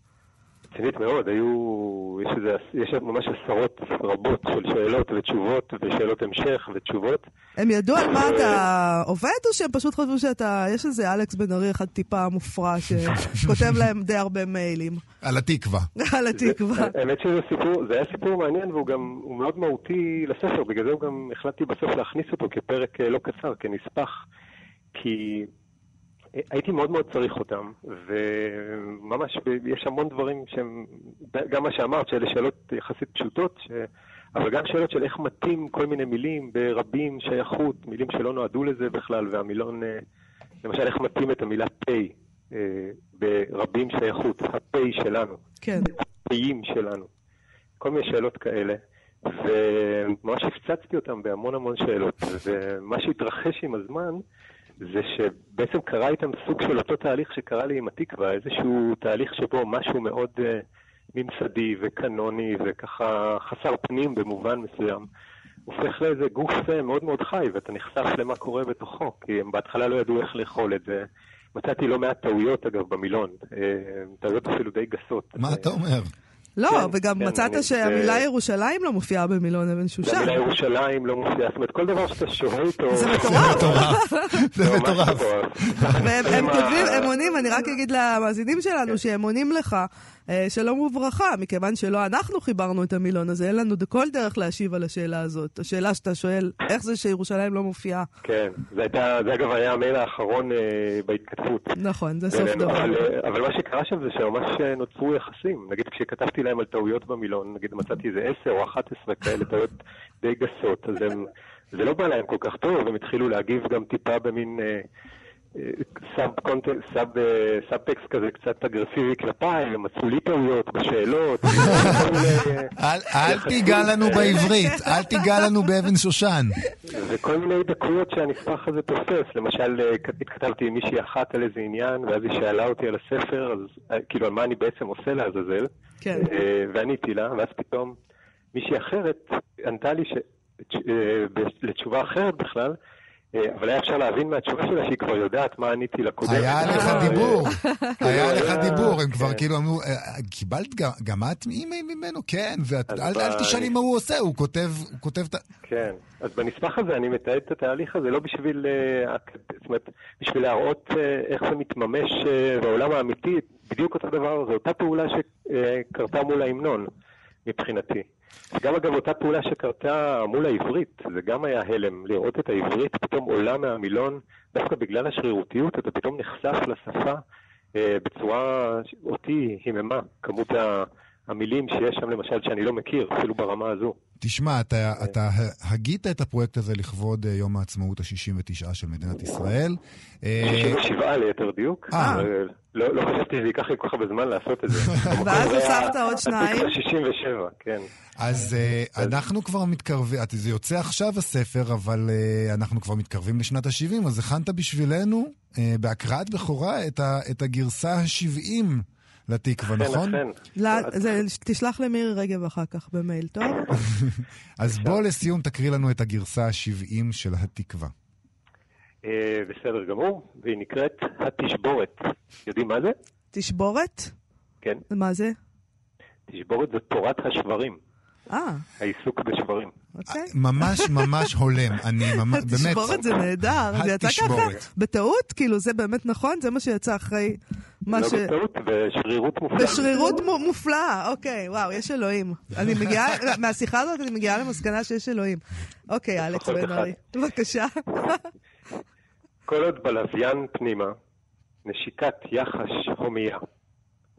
רצינית מאוד, היו, יש, איזה, יש ממש עשרות רבות של שאלות ותשובות ושאלות המשך ותשובות. הם ידעו על מה אתה עובד, או שהם פשוט חשבו שאתה, יש איזה אלכס בן ארי אחד טיפה מופרע שכותב להם די הרבה מיילים. *laughs* על התקווה. על התקווה. האמת שזה סיפור, זה היה סיפור מעניין והוא גם, הוא מאוד מהותי לספר, בגלל זה הוא גם החלטתי בסוף להכניס אותו כפרק אה, לא קצר, כנספח, כי... הייתי מאוד מאוד צריך אותם, וממש יש המון דברים שהם, גם מה שאמרת, שאלה שאלות יחסית פשוטות, ש... אבל גם שאלות של איך מתאים כל מיני מילים ברבים, שייכות, מילים שלא נועדו לזה בכלל, והמילון, אה, למשל איך מתאים את המילה פ' אה, ברבים שייכות, הפ' שלנו. כן. הפ'ים שלנו. כל מיני שאלות כאלה. וממש הפצצתי אותם בהמון המון שאלות, ומה שהתרחש עם הזמן, זה שבעצם קרה איתם סוג של אותו תהליך שקרה לי עם התקווה, איזשהו תהליך שבו משהו מאוד uh, ממסדי וקנוני וככה חסר פנים במובן מסוים, הופך לאיזה גוף uh, מאוד מאוד חי, ואתה נחשף למה קורה בתוכו, כי הם בהתחלה לא ידעו איך לאכול את זה. מצאתי לא מעט טעויות, אגב, במילון, uh, טעויות אפילו די גסות. מה אתה אומר? לא, כן, וגם כן, מצאת אני, שהמילה זה... ירושלים לא מופיעה במילון אבן שושן. המילה ירושלים לא מופיעה, זאת אומרת, כל דבר שאתה שוהה איתו... זה מטורף. זה מטורף. *laughs* והם כותבים, הם עונים, אני רק אגיד למאזינים שלנו. שהם עונים לך, שלום וברכה, מכיוון שלא אנחנו חיברנו את המילון הזה, אין לנו כל דרך להשיב על השאלה הזאת. השאלה שאתה שואל, איך זה שירושלים לא מופיעה? כן, זה אגב היה המייל האחרון אה, בהתכתבות. נכון, זה סוף דבר. אה, אבל מה שקרה שם זה שממש נוצרו יחסים. נגיד כשכתבתי להם על טעויות במילון, נגיד מצאתי איזה 10 או 11 כאלה טעויות די גסות, אז הם... זה לא בא להם כל כך טוב, הם התחילו להגיב גם טיפה במין... סאב טקסט כזה קצת אגרסיבי כלפיי, הם מצאו לי טעויות בשאלות. *laughs* אל תיגע לנו בעברית, אל תיגע לנו באבן שושן. וכל מיני דקויות שהנספח הזה תופס. למשל, אה, התכתבתי עם מישהי אחת על איזה עניין, ואז היא שאלה אותי על הספר, אז אה, כאילו, על מה אני בעצם עושה לעזאזל. כן. אה, ועניתי לה, ואז פתאום מישהי אחרת ענתה לי לתשובה אחרת בכלל, אה, אבל היה אפשר להבין מהתשובה שלה שהיא כבר יודעת מה עניתי לקודם. היה לך דיבור, היה לך דיבור, הם כבר. כאילו אמרו, אה, קיבלת גם את אימייל ממנו? כן, ואל תשאלי מה הוא עושה, הוא כותב את ה... כן, אז בנספח הזה אני מתעד את התהליך הזה לא בשביל, אה, זאת אומרת, בשביל להראות איך זה מתממש בעולם האמיתי, בדיוק אותו דבר, זו אותה פעולה שקרתה מול ההמנון, מבחינתי. גם אגב אותה פעולה שקרתה מול העברית, זה גם היה הלם, לראות את העברית פתאום עולה מהמילון, דווקא בגלל השרירותיות, אתה פתאום נחשף לשפה אה, בצורה אותי היממה, כמות המילים שיש שם למשל שאני לא מכיר, אפילו ברמה הזו. תשמע, אתה, אתה הגית את הפרויקט הזה לכבוד אה, יום העצמאות ה-69 של מדינת ישראל. אה, 67 ליתר דיוק. אה. לא, לא חשבתי שזה ייקח לי כל כך הרבה זמן לעשות את זה. *laughs* ואז הוספת עוד שניים. התקווה 67, כן. אז אנחנו כבר מתקרבים, זה יוצא עכשיו הספר, אבל אנחנו כבר מתקרבים לשנת ה-70, אז הכנת בשבילנו, בהקראת בכורה, את הגרסה ה-70 לתקווה, נכון? אכן. לא, זה- תשלח למירי רגב אחר כך במייל, טוב? *laughs* אז בוא לסיום תקריא לנו את הגרסה ה-70 של התקווה. אה, בסדר גמור, והיא נקראת התשבורת. יודעים מה זה? תשבורת? כן. מה זה? תשבורת זה תורת השברים, אה, העיסוק בשברים. אוקיי. ממש ממש הולם, אני ממש, *laughs* באמת. תשבורת זה נהדר, זה יצא ככה התשבורת. בטעות? כאילו זה באמת נכון? זה מה שיצא אחרי מה לא ש... בטעות, בשרירות מופלאה. בשרירות מו- מופלאה, אוקיי, וואו, יש אלוהים. אני מגיעה, מהשיחה הזאת אני מגיעה למסקנה שיש אלוהים. אוקיי, אלכס בן ארי, בבקשה. *laughs* כל עוד בלוויין פנימה, נשיקת יחש הומייה,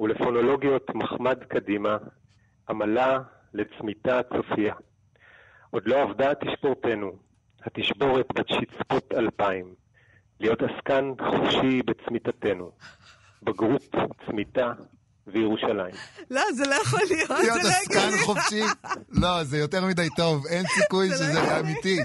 ולפונולוגיות מחמד קדימה, עמלה לצמיתה צופייה. עוד לא עבדה תשבורתנו, התשבורת בת שצפות אלפיים, להיות עסקן חופשי בצמיתתנו, בגרות, צמיתה וירושלים. לא, זה לא יכול להיות, להיות זה לא עסקן הגיוני. חופשי? לא, זה יותר מדי טוב, אין סיכוי זה לא שזה. אמיתי.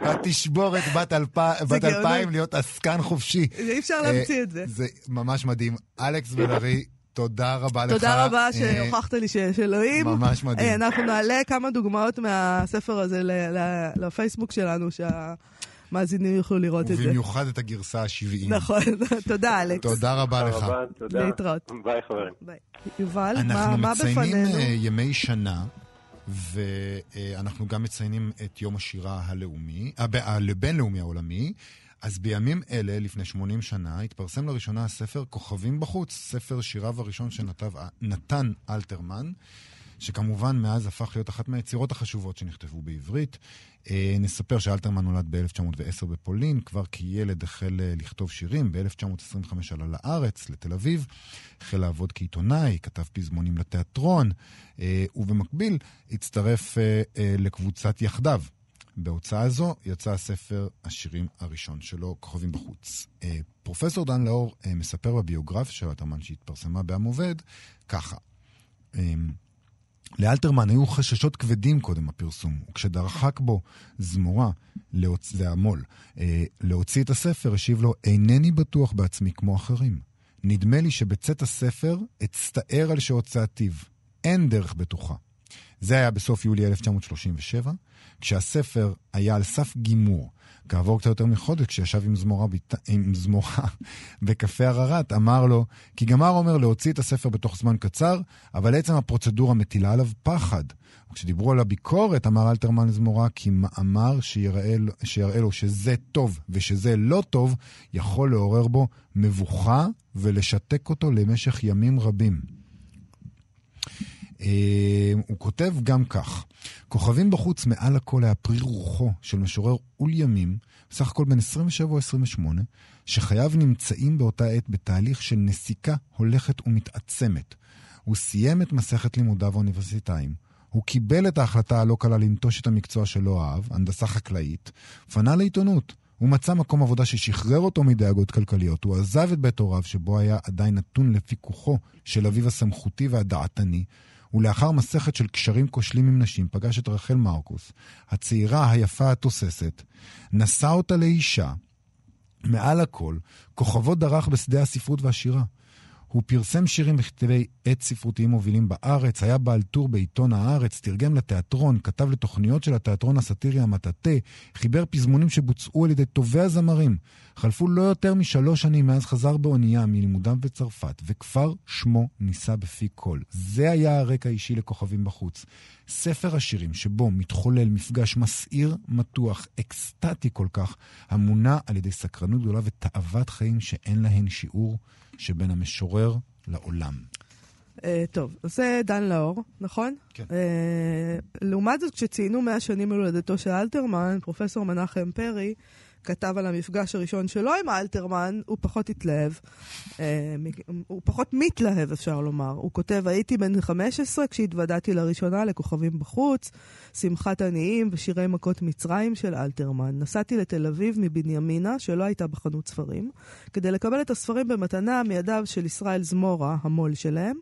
התשבורת בת אלפ- בת. אלפיים להיות עסקן חופשי. אי אפשר להמציא את זה. אה, זה ממש מדהים. אלכס *laughs* בן ארי, תודה רבה לך. תודה רבה אה, שהוכחת לי שיש אלוהים. ממש מדהים. אה, אנחנו נעלה כמה דוגמאות מהספר הזה ל- ל- לפייסבוק שלנו, שהמאזינים יוכלו לראות את זה. ובמיוחד את הגרסה ה-70. נכון, *laughs* תודה אלכס. תודה רבה תודה לך. רבה, תודה. להתראות. ביי חברים. יובל, מה אנחנו מה מציינים בפנינו? אה, ימי שנה, ואנחנו גם מציינים את יום השירה הלאומי, הב- הבינלאומי העולמי. אז בימים אלה, לפני 80 שנה, התפרסם לראשונה הספר כוכבים בחוץ, ספר שיריו הראשון של נתן- נתן אלתרמן, שכמובן מאז הפך להיות אחת מהיצירות החשובות שנכתבו בעברית. אה, נספר שאלתרמן נולד ב-1910 בפולין, כבר כילד החל אה, לכתוב שירים, ב-1925 עלה לארץ, לתל אביב, החל לעבוד כעיתונאי, כתב פזמונים לתיאטרון, אה, ובמקביל הצטרף לקבוצת יחדיו. בהוצאה זו יצא הספר השירים הראשון שלו, כוכבים בחוץ. אה, פרופסור דן לאור אה, מספר בביוגרפיה של אלתרמן שהתפרסמה בעם עובד, ככה: אה, לאלתרמן היו חששות כבדים קודם הפרסום, וכשדרחק בו זמורה, להוצ... זה המו"ל, אה, להוציא את הספר, השיב לו, אינני בטוח בעצמי כמו אחרים. נדמה לי שבצאת הספר אצטער על שהוצאתיו. אין דרך בטוחה. זה היה בסוף יולי 1937, כשהספר היה על סף גימור. כעבור קצת יותר מחודש, כשישב עם זמורה, בת... עם זמורה *laughs* בקפה ערערת, אמר לו, כי גמר אומר להוציא את הספר בתוך זמן קצר, אבל עצם הפרוצדורה מטילה עליו פחד. וכשדיברו על הביקורת, אמר אלתרמן לזמורה, כי מאמר שיראה, שיראה לו שזה טוב ושזה לא טוב, יכול לעורר בו מבוכה ולשתק אותו למשך ימים רבים. אה, הוא כותב גם כך: כוכבים בחוץ מעל הכל היה פרי רוחו של משורר אול ימים, בסך הכל בן 27 או 28, שחייו נמצאים באותה עת בתהליך של נסיקה הולכת ומתעצמת. הוא סיים את מסכת לימודיו האוניברסיטאיים, הוא קיבל את ההחלטה הלא קלה לנטוש את המקצוע שלא אהב, הנדסה חקלאית, פנה לעיתונות. הוא מצא מקום עבודה ששחרר אותו מדאגות כלכליות. הוא עזב את בית הוריו, שבו היה עדיין נתון לפיקוחו של אביו הסמכותי והדעתני, ולאחר מסכת של קשרים כושלים עם נשים, פגש את רחל מרקוס, הצעירה היפה התוססת, נשא אותה לאישה, מעל הכל, כוכבות דרך בשדה הספרות והשירה. הוא פרסם שירים בכתבי עת ספרותיים מובילים בארץ, היה בעל טור בעיתון הארץ, תרגם לתיאטרון, כתב לתוכניות של התיאטרון הסאטירי המטאטה, חיבר פזמונים שבוצעו על ידי טובי הזמרים. חלפו לא יותר משלוש שנים מאז חזר באונייה מלימודיו בצרפת, וכפר שמו נישא בפי כל. זה היה הרקע האישי לכוכבים בחוץ. ספר השירים שבו מתחולל מפגש מסעיר, מתוח, אקסטטי כל כך, המונע על ידי סקרנות גדולה ותאוות חיים שאין להן שיעור שבין המשורר לעולם. אה, טוב, זה דן לאור, נכון? כן. אה, לעומת זאת, כשציינו 100 שנים להולדתו של אלתרמן, פרופסור מנחם פרי כתב על המפגש הראשון שלו עם אלתרמן, הוא פחות התלהב. אה, הוא פחות מתלהב, אפשר לומר. הוא כותב, הייתי בן 15 כשהתוודעתי לראשונה לכוכבים בחוץ, שמחת עניים ושירי מכות מצרים של אלתרמן. נסעתי לתל אביב מבנימינה, שלא הייתה בחנות ספרים, כדי לקבל את הספרים במתנה מידיו של ישראל זמורה, המו"ל שלהם.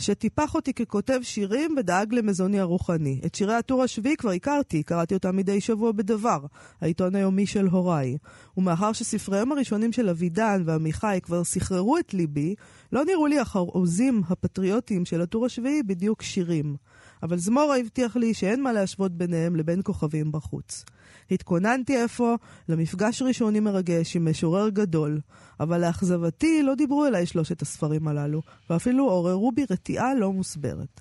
שטיפח אותי ככותב שירים ודאג למזוני הרוחני. את שירי הטור השביעי כבר הכרתי, קראתי אותם מדי שבוע בדבר, העיתון היומי של הוריי. ומאחר שספריהם הראשונים של אבידן ועמיחי כבר סחררו את ליבי, לא נראו לי החרוזים הפטריוטיים של הטור השביעי בדיוק שירים. אבל זמורה הבטיח לי שאין מה להשוות ביניהם לבין כוכבים בחוץ. התכוננתי אפוא למפגש ראשוני מרגש עם משורר גדול, אבל לאכזבתי לא דיברו אליי שלושת הספרים הללו, ואפילו עוררו בי רתיעה לא מוסברת.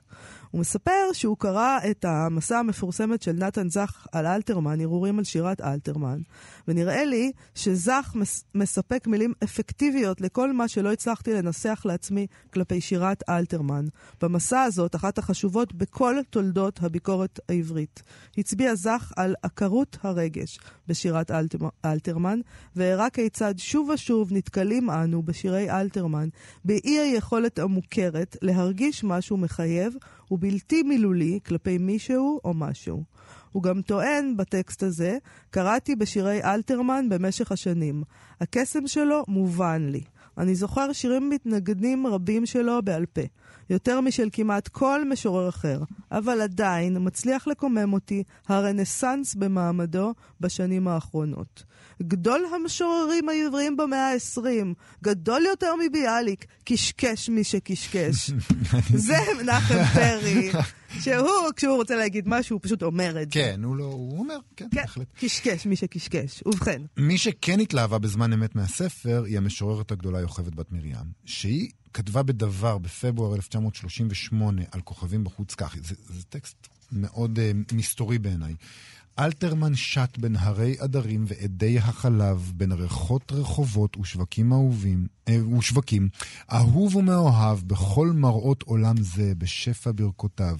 הוא מספר שהוא קרא את המסע המפורסמת של נתן זך על אלתרמן, הרהורים על שירת אלתרמן, ונראה לי שזך מס, מספק מילים אפקטיביות לכל מה שלא הצלחתי לנסח לעצמי כלפי שירת אלתרמן. במסע הזאת, אחת החשובות בכל תולדות הביקורת העברית. הצביע זך על עקרות הרגש בשירת אלתר, אלתרמן, והראה כיצד שוב ושוב נתקלים אנו בשירי אלתרמן באי היכולת המוכרת להרגיש משהו מחייב ובלתי מילולי כלפי מישהו או משהו. הוא גם טוען בטקסט הזה, קראתי בשירי אלתרמן במשך השנים. הקסם שלו מובן לי. אני זוכר שירים מתנגנים רבים שלו בעל פה, יותר משל כמעט כל משורר אחר, אבל עדיין מצליח לקומם אותי הרנסאנס במעמדו בשנים האחרונות. גדול המשוררים העבריים במאה ה-20, גדול יותר מביאליק, קשקש מי שקשקש. *laughs* זה מנחם פרי, שהוא, כשהוא רוצה להגיד משהו, הוא פשוט אומר את זה. כן, הוא לא, הוא אומר, כן, כן, בהחלט. קשקש מי שקשקש. ובכן, מי שכן התלהבה בזמן אמת מהספר, היא המשוררת הגדולה יוכבד בת מרים, שהיא כתבה בדבר בפברואר 1938 על כוכבים בחוץ כך, זה, זה טקסט מאוד uh, מסתורי בעיניי. אלתרמן שט בין הרי עדרים ועדי החלב, בין ריחות רחובות ושווקים אהובים, אה, ושווקים, אהוב ומאוהב בכל מראות עולם זה, בשפע ברכותיו.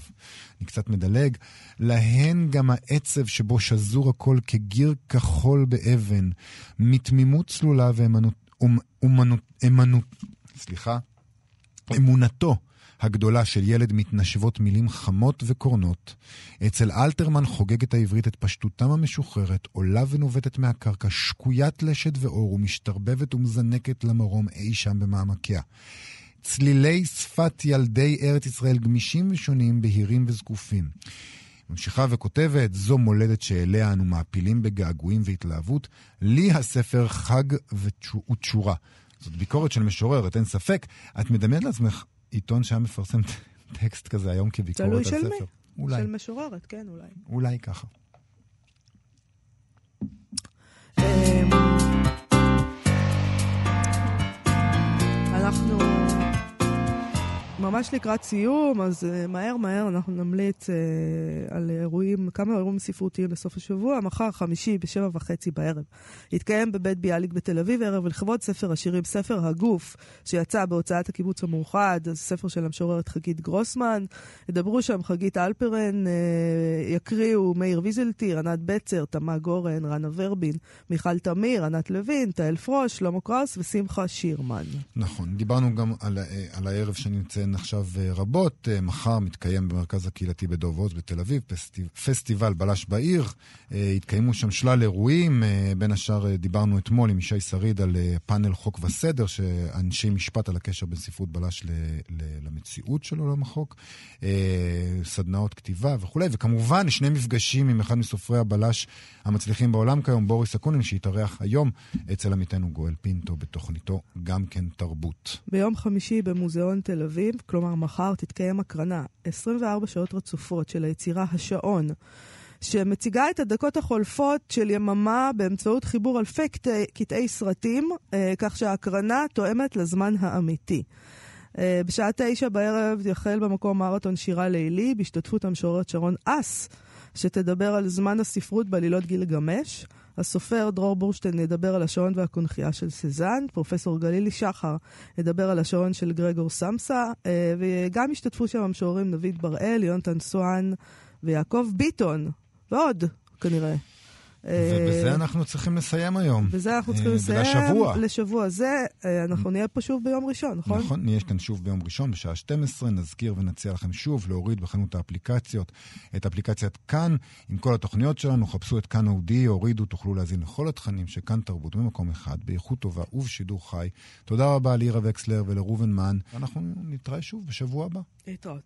אני קצת מדלג. להן גם העצב שבו שזור הכל כגיר כחול באבן, מתמימות צלולה ואמנות... אמנות... אמנות... סליחה? אמונתו הגדולה של ילד מתנשבות מילים חמות וקורנות. אצל אלתרמן חוגגת העברית את פשטותם המשוחררת, עולה ונובטת מהקרקע, שקוית לשד ואור ומשתרבבת ומזנקת למרום אי שם במעמקיה. צלילי שפת ילדי ארץ ישראל גמישים ושונים, בהירים וזקופים. ממשיכה וכותבת, זו מולדת שאליה אנו מעפילים בגעגועים והתלהבות, לי הספר חג ותשורה. זאת ביקורת של משוררת, אין ספק. את מדמיינת לעצמך עיתון שהיה מפרסם טקסט כזה היום כביקורת תלוי על של ספר? מי. אולי, של משוררת, כן, אולי. אולי ככה. אמ, אנחנו ממש לקראת סיום, אז uh, מהר מהר אנחנו נמליץ uh, על אירועים, כמה אירועים ספרותיים לסוף השבוע. מחר, חמישי, בשבע וחצי בערב, יתקיים בבית ביאליק בתל אביב ערב לכבוד ספר השירים, ספר הגוף, שיצא בהוצאת הקיבוץ המאוחד, ספר של המשוררת חגית גרוסמן. ידברו שם חגית אלפרן, uh, יקריאו מאיר ויזלטיר, ענת בצר, תמה גורן, רנה ורבין, מיכל תמיר, ענת לוין, תהל פרוש, שלמה קראוס ושמחה שירמן. נכון, דיברנו גם על, על הערב שנציין עכשיו אה, רבות. אה, מחר מתקיים במרכז הקהילתי בדוב עוז בתל אביב, פסטיב, פסטיבל בלש בעיר. אה, התקיימו שם שלל אירועים, בין השאר דיברנו אתמול עם ישי שריד על פאנל חוק וסדר, שאנשי משפט על הקשר בין ספרות בלש ל, ל, למציאות של עולם החוק, אה, סדנאות כתיבה וכולי, וכמובן שני מפגשים עם אחד מסופרי הבלש המצליחים בעולם כיום, בוריס אקונין, שהתארח היום אצל עמיתנו גואל פינטו בתוכניתו גם כן תרבות. ביום חמישי במוזיאון תל אביב, כלומר מחר, תתקיים הקרנה 24 שעות רצופות של היצירה השעון, שמציגה את הדקות החולפות של יממה באמצעות חיבור אלפי קטעי, קטעי סרטים, אה, כך שההקרנה תואמת לזמן האמיתי. אה, בשעה תשע בערב יחל במקום מרתון שירה לילי, בהשתתפות המשוררת שרון אס, שתדבר על זמן הספרות בעלילות גילגמש. הסופר דרור בורשטיין ידבר על השעון והקונכייה של סזן, פרופסור גלילי שחר ידבר על השעון של גרגור סמסה, אה, וגם השתתפו שם המשוררים דוד בראל, יונתן סואן ויעקב ביטון, ועוד, כנראה. ובזה אנחנו צריכים לסיים היום. בזה אנחנו צריכים אה, לסיים. ולשבוע. לשבוע זה. אה, אנחנו נהיה פה שוב ביום ראשון, נכון? נכון, נהיה כאן שוב ביום ראשון בשעה 12, נזכיר ונציע לכם שוב להוריד בחנות האפליקציות את אפליקציית כאן עם כל התוכניות שלנו, חפשו את כאן אודי, הורידו, תוכלו להזין לכל התכנים של כאן תרבות במקום אחד, באיכות טובה ובשידור חי. תודה רבה לירה וקסלר ולראובן מן, אנחנו נתראה שוב בשבוע הבא. להתראות.